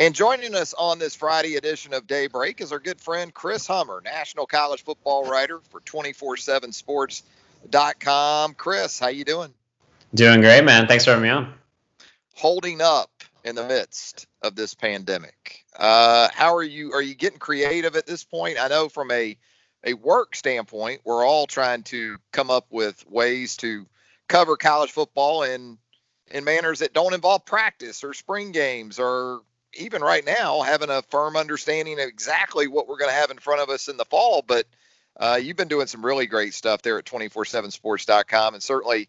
And joining us on this Friday edition of Daybreak is our good friend Chris Hummer, national college football writer for 247sports.com. Chris, how you doing? Doing great, man. Thanks for having me on. Holding up in the midst of this pandemic. Uh, how are you? Are you getting creative at this point? I know from a a work standpoint, we're all trying to come up with ways to cover college football in in manners that don't involve practice or spring games or even right now having a firm understanding of exactly what we're going to have in front of us in the fall. But uh, you've been doing some really great stuff there at 247sports.com. And certainly,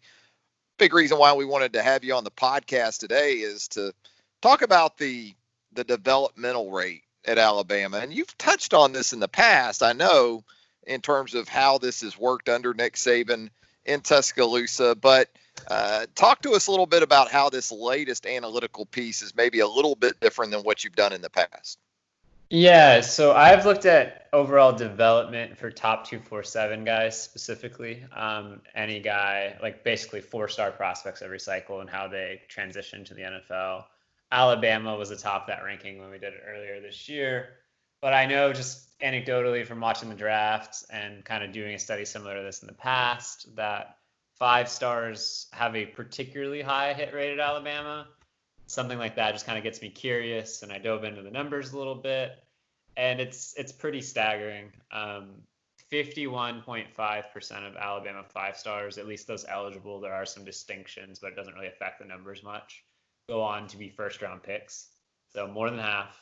big reason why we wanted to have you on the podcast today is to talk about the the developmental rate at Alabama. And you've touched on this in the past, I know, in terms of how this has worked under Nick Saban in Tuscaloosa. But uh, talk to us a little bit about how this latest analytical piece is maybe a little bit different than what you've done in the past. Yeah, so I've looked at overall development for top 247 guys specifically. Um, any guy, like basically four star prospects every cycle and how they transition to the NFL. Alabama was atop that ranking when we did it earlier this year. But I know just anecdotally from watching the drafts and kind of doing a study similar to this in the past that five stars have a particularly high hit rate at Alabama. Something like that just kind of gets me curious, and I dove into the numbers a little bit, and it's it's pretty staggering. Um, 51.5% of Alabama five stars, at least those eligible. There are some distinctions, but it doesn't really affect the numbers much. Go on to be first round picks. So more than half.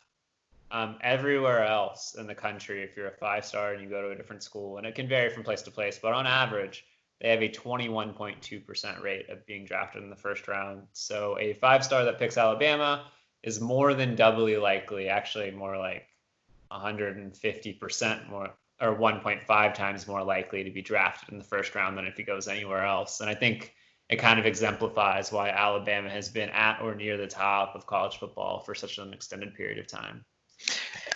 Um, everywhere else in the country, if you're a five star and you go to a different school, and it can vary from place to place, but on average, they have a 21.2% rate of being drafted in the first round. So a five star that picks Alabama is more than doubly likely, actually more like 150% more or 1.5 times more likely to be drafted in the first round than if he goes anywhere else. And I think it kind of exemplifies why Alabama has been at or near the top of college football for such an extended period of time.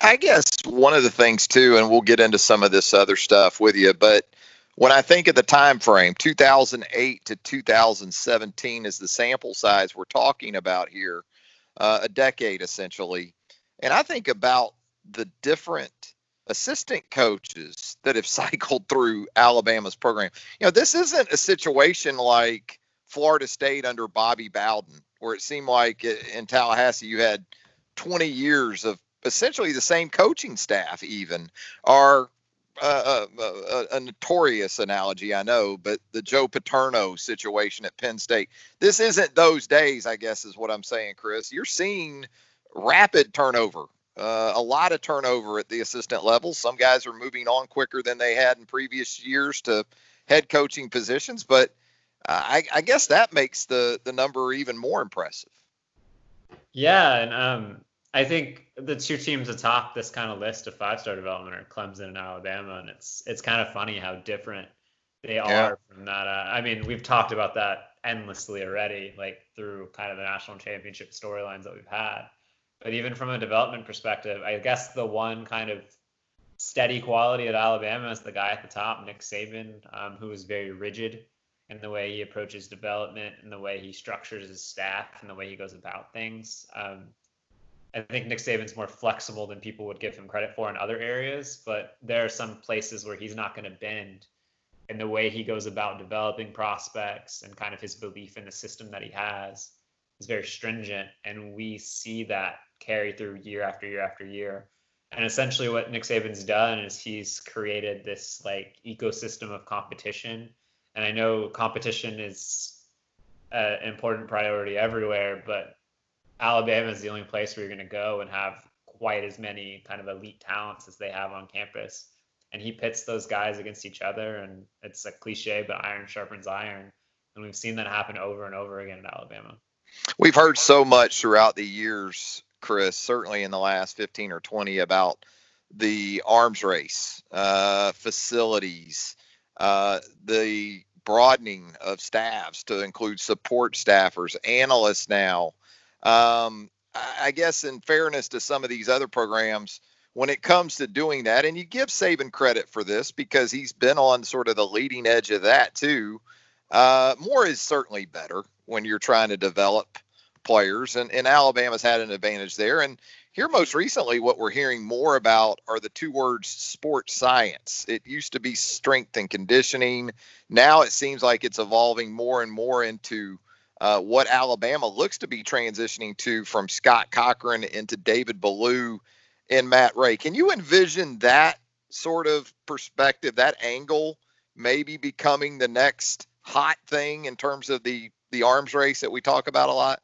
I guess one of the things too, and we'll get into some of this other stuff with you, but when I think of the time frame, 2008 to 2017 is the sample size we're talking about here, uh, a decade essentially. And I think about the different assistant coaches that have cycled through Alabama's program. You know, this isn't a situation like Florida State under Bobby Bowden, where it seemed like in Tallahassee you had 20 years of essentially the same coaching staff, even, or a, a, notorious analogy, I know, but the Joe Paterno situation at Penn State. This isn't those days, I guess, is what I'm saying, Chris. You're seeing rapid turnover, uh, a lot of turnover at the assistant level. Some guys are moving on quicker than they had in previous years to head coaching positions, but I, I, guess that makes the the number even more impressive. Yeah, and um, I think the two teams atop this kind of list of five star development are Clemson and Alabama, and it's it's kind of funny how different they are from that. Uh, I mean, we've talked about that endlessly already, like through kind of the national championship storylines that we've had. But even from a development perspective, I guess the one kind of steady quality at Alabama is the guy at the top, Nick Saban, um, who is very rigid in the way he approaches development and the way he structures his staff and the way he goes about things. Um, I think Nick Saban's more flexible than people would give him credit for in other areas, but there are some places where he's not going to bend in the way he goes about developing prospects and kind of his belief in the system that he has is very stringent. And we see that carry through year after year after year. And essentially, what Nick Saban's done is he's created this like ecosystem of competition. And I know competition is uh, an important priority everywhere, but Alabama is the only place where you're going to go and have quite as many kind of elite talents as they have on campus. And he pits those guys against each other, and it's a cliche, but iron sharpens iron. And we've seen that happen over and over again at Alabama. We've heard so much throughout the years Chris, certainly in the last 15 or 20, about the arms race, uh, facilities, uh, the broadening of staffs to include support staffers, analysts now. Um, I guess, in fairness to some of these other programs, when it comes to doing that, and you give Saban credit for this because he's been on sort of the leading edge of that too. Uh, more is certainly better when you're trying to develop players, and, and Alabama's had an advantage there. And here, most recently, what we're hearing more about are the two words sports science. It used to be strength and conditioning. Now it seems like it's evolving more and more into uh, what Alabama looks to be transitioning to from Scott Cochran into David Ballou and Matt Rhea. Can you envision that sort of perspective, that angle, maybe becoming the next hot thing in terms of the the arms race that we talk about a lot?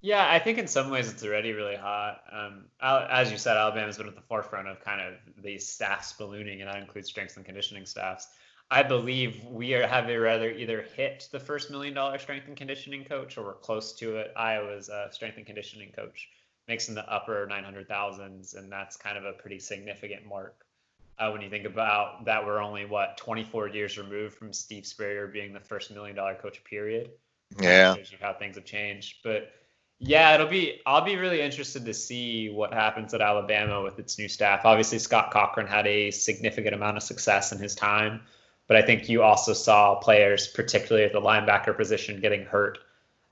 Yeah, I think in some ways it's already really hot. Um, as you said, Alabama's been at the forefront of kind of these staffs ballooning, and that includes strength and conditioning staffs. I believe we are have rather either hit the first million dollar strength and conditioning coach, or we're close to it. Iowa's uh, strength and conditioning coach makes in the upper nine hundred thousands, and that's kind of a pretty significant mark. Uh, when you think about that, we're only what 24 years removed from Steve Spurrier being the first million dollar coach. Period. Yeah. Shows you how things have changed, but yeah, it'll be. I'll be really interested to see what happens at Alabama with its new staff. Obviously, Scott Cochran had a significant amount of success in his time, but I think you also saw players, particularly at the linebacker position, getting hurt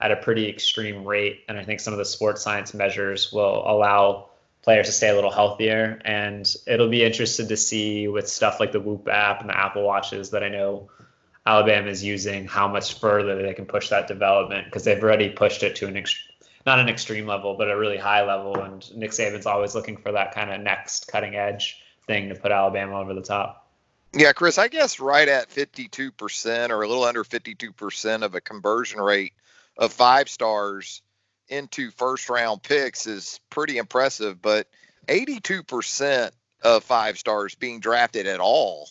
at a pretty extreme rate. And I think some of the sports science measures will allow players to stay a little healthier. And it'll be interested to see with stuff like the Whoop app and the Apple Watches that I know Alabama is using, how much further they can push that development because they've already pushed it to an extreme not an extreme level, but a really high level. And Nick Saban's always looking for that kind of next cutting edge thing to put Alabama over the top. Yeah, Chris, I guess right at 52% or a little under 52% of a conversion rate of five stars into first round picks is pretty impressive, but 82% of five stars being drafted at all,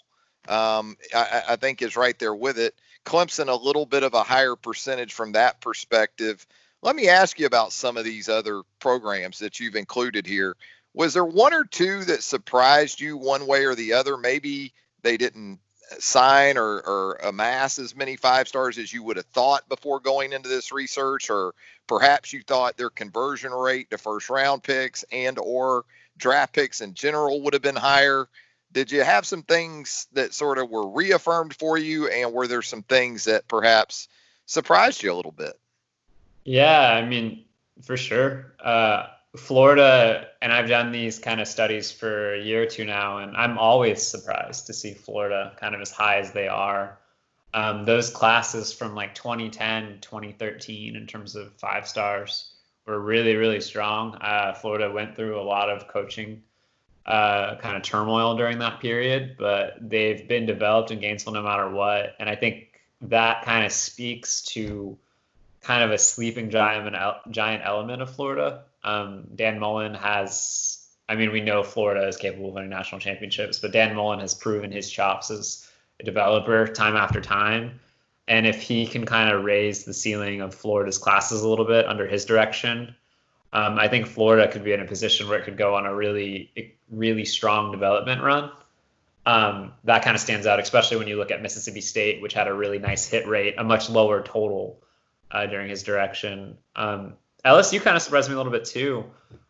um, I, I think is right there with it. Clemson, a little bit of a higher percentage from that perspective. Let me ask you about some of these other programs that you've included here. Was there one or two that surprised you one way or the other? Maybe they didn't sign or, or amass as many five stars as you would have thought before going into this research, or perhaps you thought their conversion rate to first round picks and or draft picks in general would have been higher. Did you have some things that sort of were reaffirmed for you, and were there some things that perhaps surprised you a little bit? Yeah, I mean, for sure. Uh, Florida, and I've done these kind of studies for a year or two now, and I'm always surprised to see Florida kind of as high as they are. Um, those classes from like 2010, 2013, in terms of five stars, were really, really strong. Uh, Florida went through a lot of coaching uh, kind of turmoil during that period, but they've been developed in Gainesville no matter what. And I think that kind of speaks to kind of a sleeping giant giant element of Florida. Um, Dan Mullen has, I mean, we know Florida is capable of winning national championships, but Dan Mullen has proven his chops as a developer time after time. And if he can kind of raise the ceiling of Florida's classes a little bit under his direction, um, I think Florida could be in a position where it could go on a really, really strong development run. Um, that kind of stands out, especially when you look at Mississippi State, which had a really nice hit rate, a much lower total uh, during his direction. Um, LSU kind of surprised me a little bit too.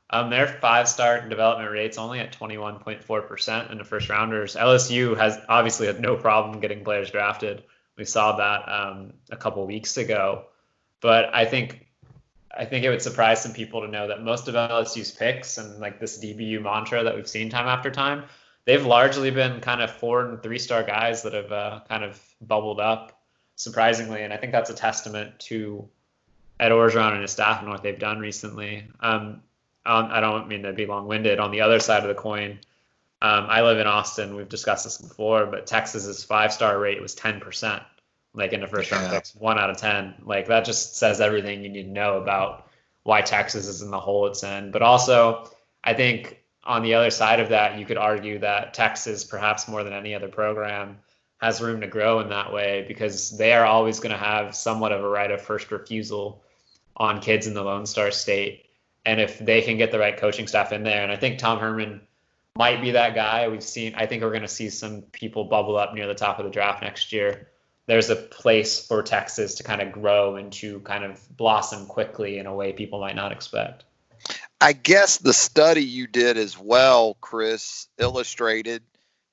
Um, their five star development rate's only at 21.4% in the first rounders. LSU has obviously had no problem getting players drafted. We saw that um, a couple weeks ago. But I think I think it would surprise some people to know that most of LSU's picks and like this DBU mantra that we've seen time after time, they've largely been kind of four and three star guys that have uh, kind of bubbled up surprisingly. And I think that's a testament to Ed Orgeron and his staff and what they've done recently. Um, um, I don't mean to be long-winded. On the other side of the coin, um, I live in Austin. We've discussed this before, but Texas's five-star rate was 10%, like in the first round picks, one out of 10. Like that just says everything you need to know about why Texas is in the hole it's in. But also, I think on the other side of that, you could argue that Texas, perhaps more than any other program, has room to grow in that way because they are always going to have somewhat of a right of first refusal on kids in the Lone Star State. And if they can get the right coaching staff in there, and I think Tom Herman might be that guy. We've seen, I think we're going to see some people bubble up near the top of the draft next year. There's a place for Texas to kind of grow and to kind of blossom quickly in a way people might not expect. I guess the study you did as well, Chris, illustrated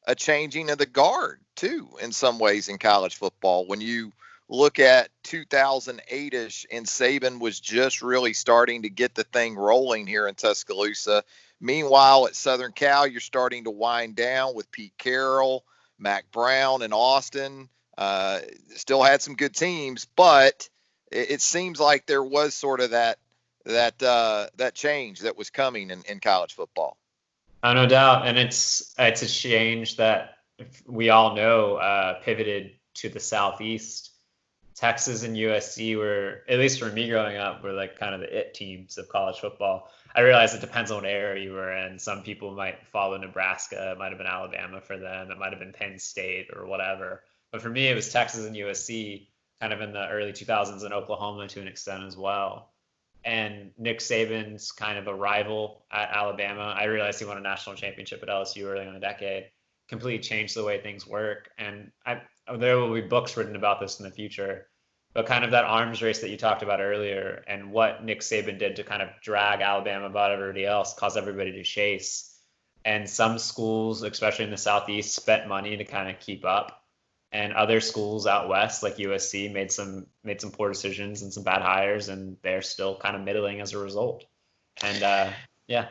a changing of the guard too in some ways in college football. When you look at 2008ish and Saban was just really starting to get the thing rolling here in Tuscaloosa. Meanwhile, at Southern Cal, you're starting to wind down with Pete Carroll, Mack Brown, and Austin. Uh, still had some good teams, but it, it, seems like there was sort of that that uh, that change that was coming in, in college football. Oh, no doubt, and it's it's a change that we all know uh, pivoted to the southeast. Texas and USC were, at least for me growing up, were like kind of the it teams of college football. I realize it depends on what area you were in. Some people might follow Nebraska. It might have been Alabama for them. It might have been Penn State or whatever. But for me, it was Texas and USC, kind of in the early 2000s, and Oklahoma to an extent as well. And Nick Saban's kind of a rival at Alabama. I realized he won a national championship at LSU early in the decade completely changed the way things work. And I, there will be books written about this in the future. But kind of that arms race that you talked about earlier, and what Nick Saban did to kind of drag Alabama about everybody else, cause everybody to chase. And some schools, especially in the southeast, spent money to kind of keep up, and other schools out west, like USC, made some made some poor decisions and some bad hires, and they're still kind of middling as a result. And uh, yeah,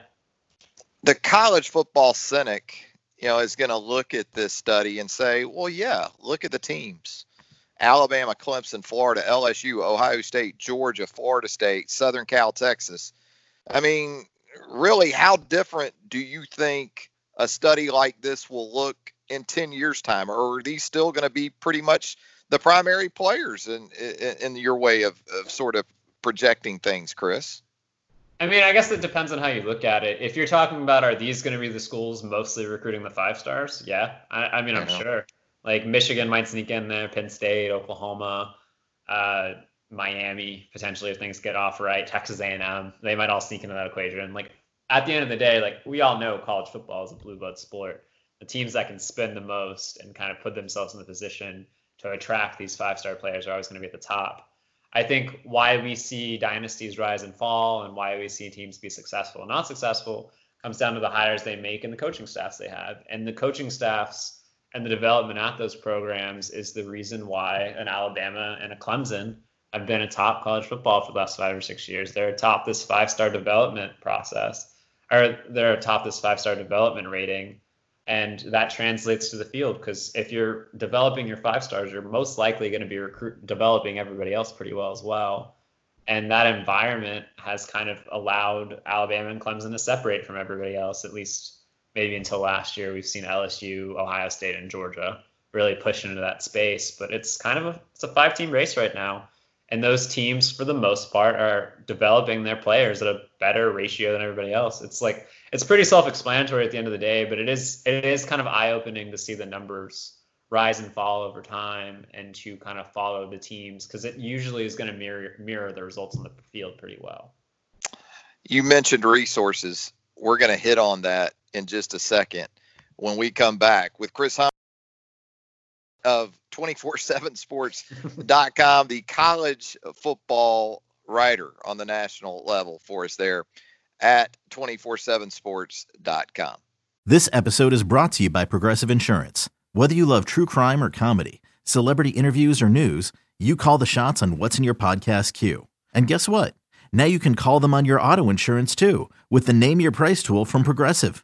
the college football cynic you know, is going to look at this study and say, well, yeah, look at the teams. Alabama, Clemson, Florida, LSU, Ohio State, Georgia, Florida State, Southern Cal, Texas. I mean, really, how different do you think a study like this will look in 10 years' time? Or are these still going to be pretty much the primary players in, in, in your way of, of sort of projecting things, Chris? I mean, I guess it depends on how you look at it. If you're talking about are these going to be the schools mostly recruiting the five stars? Yeah, I, I mean, I'm sure. Like Michigan might sneak in there, Penn State, Oklahoma, uh, Miami potentially if things get off right, Texas A&M, they might all sneak into that equation. Like at the end of the day, like we all know college football is a blue blood sport. The teams that can spend the most and kind of put themselves in the position to attract these five star players are always going to be at the top. I think why we see dynasties rise and fall and why we see teams be successful and not successful comes down to the hires they make and the coaching staffs they have. And the coaching staffs and the development at those programs is the reason why an Alabama and a Clemson have been atop college football for the last five or six years. They're atop this five star development process, or they're atop this five star development rating and that translates to the field because if you're developing your five stars you're most likely going to be recruit developing everybody else pretty well as well and that environment has kind of allowed alabama and clemson to separate from everybody else at least maybe until last year we've seen lsu ohio state and georgia really push into that space but it's kind of a it's a five team race right now. And those teams for the most part are developing their players at a better ratio than everybody else. It's like it's pretty self-explanatory at the end of the day but it is it is kind of eye-opening to see the numbers rise and fall over time and to kind of follow the teams because it usually is going to mirror mirror the results on the field pretty well. You mentioned resources. We're going to hit on that in just a second when we come back with chris Hunt of 247sports.com, the college football writer on the national level for us there at 247sports.com. This episode is brought to you by Progressive Insurance. Whether you love true crime or comedy, celebrity interviews or news, you call the shots on what's in your podcast queue. And guess what? Now you can call them on your auto insurance too with the Name Your Price tool from Progressive.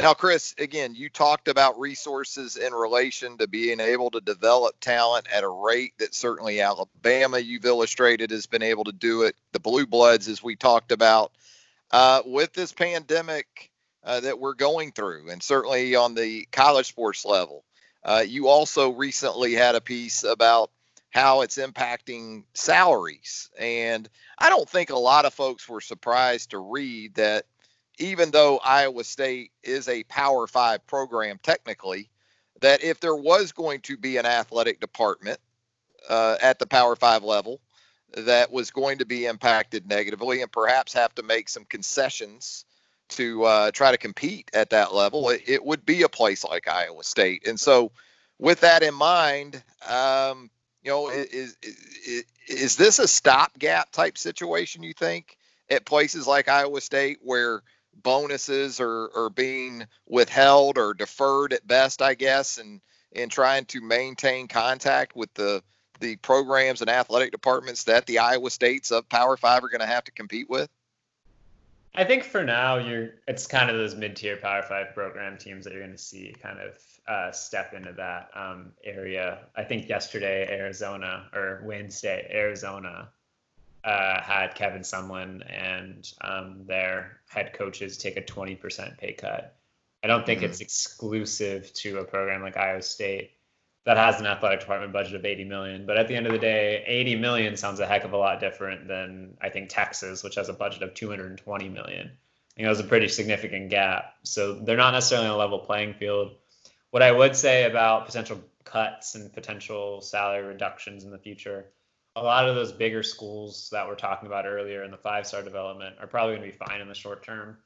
Now, Chris, again, you talked about resources in relation to being able to develop talent at a rate that certainly Alabama, you've illustrated, has been able to do it. The Blue Bloods, as we talked about, uh, with this pandemic uh, that we're going through, and certainly on the college sports level. Uh, you also recently had a piece about how it's impacting salaries. And I don't think a lot of folks were surprised to read that even though Iowa State is a Power Five program technically, that if there was going to be an athletic department uh, at the Power Five level that was going to be impacted negatively and perhaps have to make some concessions to uh, try to compete at that level, it, it, would be a place like Iowa State. And so, with that in mind, um, you know, is, is, is this a stopgap type situation? You think at places like Iowa State where bonuses are, are being withheld or deferred at best, I guess, and in trying to maintain contact with the the programs and athletic departments that the Iowa States of Power Five are going to have to compete with? I think for now, you're it's kind of those mid-tier Power Five program teams that you're going to see kind of uh, step into that um, area. I think yesterday Arizona or Wednesday Arizona uh, had Kevin Sumlin and um, their head coaches take a 20% pay cut. I don't think mm-hmm. it's exclusive to a program like Iowa State that has an athletic department budget of 80 million. But at the end of the day, 80 million sounds a heck of a lot different than I think Texas, which has a budget of 220 million. You know, it's a pretty significant gap. So they're not necessarily on a level playing field. What I would say about potential cuts and potential salary reductions in the future, a lot of those bigger schools that we're talking about earlier in the five star development are probably going to be fine in the short term.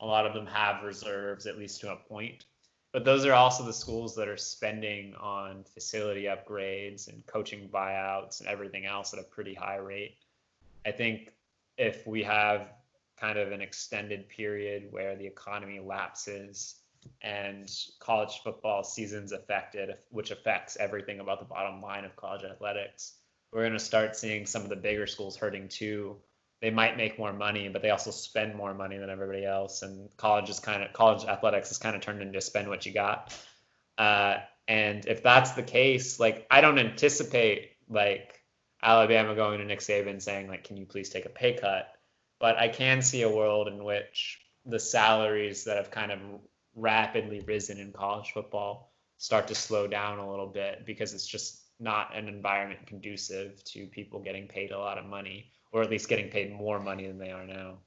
A lot of them have reserves, at least to a point but those are also the schools that are spending on facility upgrades and coaching buyouts and everything else at a pretty high rate. I think if we have kind of an extended period where the economy lapses and college football season's affected, which affects everything about the bottom line of college athletics, we're going to start seeing some of the bigger schools hurting too they might make more money, but they also spend more money than everybody else. And college is kind of college athletics is kind of turned into spend what you got. Uh, and if that's the case, like I don't anticipate like Alabama going to Nick Saban saying like, "Can you please take a pay cut?" But I can see a world in which the salaries that have kind of rapidly risen in college football start to slow down a little bit because it's just not an environment conducive to people getting paid a lot of money or at least getting paid more money than they are now.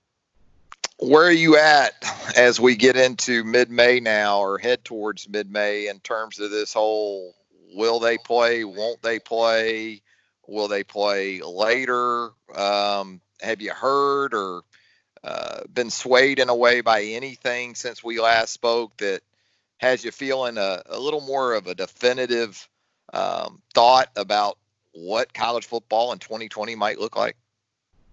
Where are you at as we get into mid May now or head towards mid May in terms of this whole will they play, won't they play, will they play later? Um, have you heard or uh, been swayed in a way by anything since we last spoke that has you feeling a, a little more of a definitive um, thought about what college football in 2020 might look like?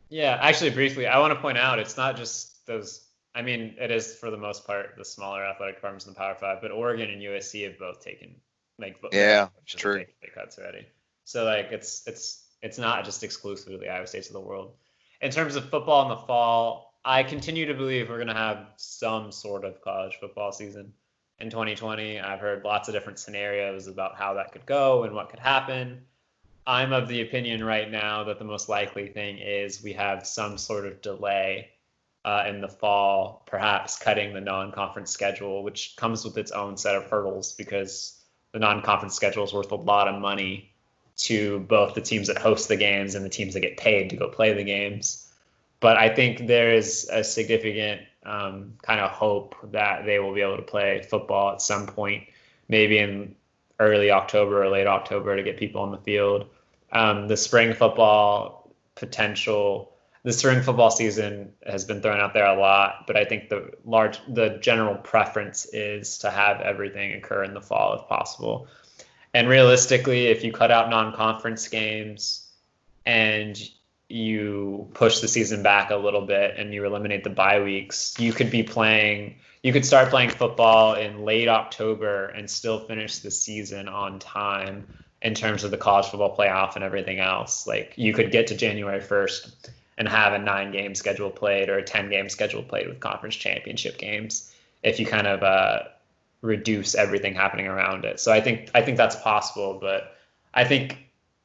Yeah, actually, briefly, I want to point out it's not just those. I mean, it is for the most part the smaller athletic departments in the Power Five, but Oregon and USC have both taken like yeah, it's true big cuts already. So like it's it's it's not just exclusive to the Iowa States of the world. In terms of football in the fall, I continue to believe we're going to have some sort of college football season in 2020. I've heard lots of different scenarios about how that could go and what could happen. I'm of the opinion right now that the most likely thing is we have some sort of delay uh, in the fall, perhaps cutting the non-conference schedule, which comes with its own set of hurdles because the non-conference schedule is worth a lot of money to both the teams that host the games and the teams that get paid to go play the games. But I think there is a significant um, kind of hope that they will be able to play football at some point, maybe in early October or late October to get people on the field. Um, the spring football potential, the spring football season has been thrown out there a lot, but I think the large, the general preference is to have everything occur in the fall if possible. And realistically, if you cut out non-conference games and you push the season back a little bit and you eliminate the bye weeks, you could be playing you could start playing football in late October and still finish the season on time in terms of the college football playoff and everything else. Like you could get to January 1st and have a nine game schedule played or a 10 game schedule played with conference championship games if you kind of uh, reduce everything happening around it. So I think I think that's possible, but I think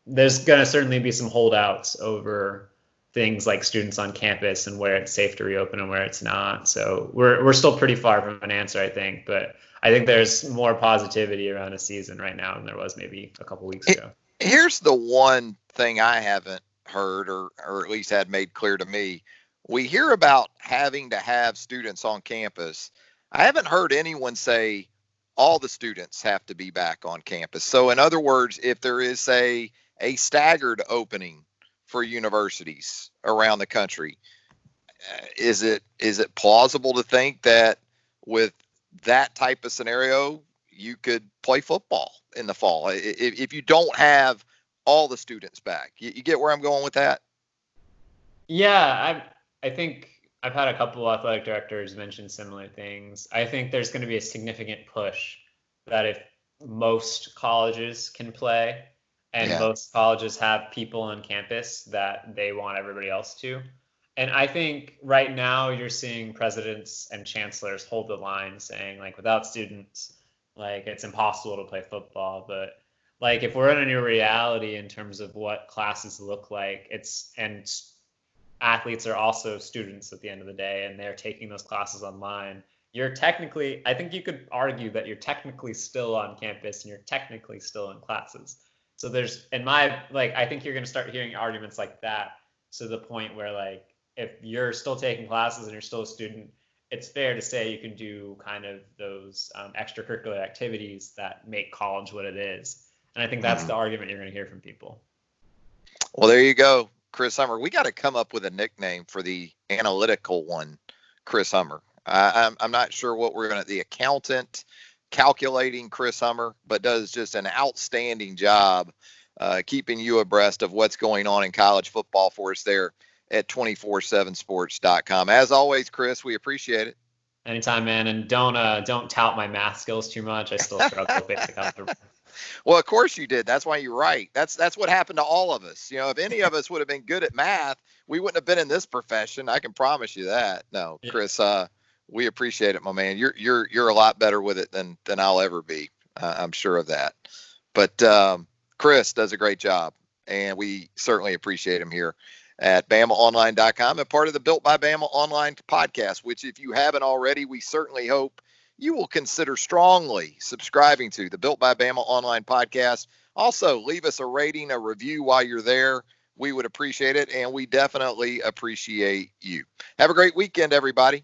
there's going to certainly be some holdouts over things like students on campus and where it's safe to reopen and where it's not. So we're we're still pretty far from an answer, I think, but I think there's more positivity around a season right now than there was maybe a couple weeks ago. Here's the one thing I haven't heard or or at least had made clear to me. We hear about having to have students on campus. I haven't heard anyone say all the students have to be back on campus. So in other words, if there is a a staggered opening for universities around the country. Uh, is it is it plausible to think that with that type of scenario, you could play football in the fall if, if you don't have all the students back? You, you get where I'm going with that? Yeah, I I think I've had a couple of athletic directors mention similar things. I think there's going to be a significant push that if most colleges can play, and yeah. most colleges have people on campus that they want everybody else to. And I think right now you're seeing presidents and chancellors hold the line saying like without students, like it's impossible to play football. But like if we're in a new reality in terms of what classes look like, it's and athletes are also students at the end of the day and they're taking those classes online. You're technically, I think you could argue that you're technically still on campus and you're technically still in classes so there's, in my, like, I think you're going to start hearing arguments like that to the point where, like, if you're still taking classes and you're still a student, it's fair to say you can do kind of those um, extracurricular activities that make college what it is. And I think that's mm-hmm. the argument you're going to hear from people. Well, there you go, Chris Hummer. We got to come up with a nickname for the analytical one, Chris Hummer. I'm, I'm not sure what we're going to, the accountant, calculating Chris Hummer, but does just an outstanding job uh, keeping you abreast of what's going on in college football for us there at 247sports.com. As always, Chris, we appreciate it. Anytime, man. And don't uh, don't tout my math skills too much. I still struggle with basic algebra. Well, of course you did. That's why you're right. That's that's what happened to all of us. You know, if any of us would have been good at math, we wouldn't have been in this profession. I can promise you that. No, Chris. Uh, we appreciate it, my man. You're you're you're a lot better with it than than I'll ever be. Uh, I'm sure of that. But um, Chris does a great job, and we certainly appreciate him here at BamaOnline.com and part of the Built by Bama Online podcast. Which, if you haven't already, we certainly hope you will consider strongly subscribing to the Built by Bama Online podcast. Also, leave us a rating, a review while you're there. We would appreciate it, and we definitely appreciate you. Have a great weekend, everybody.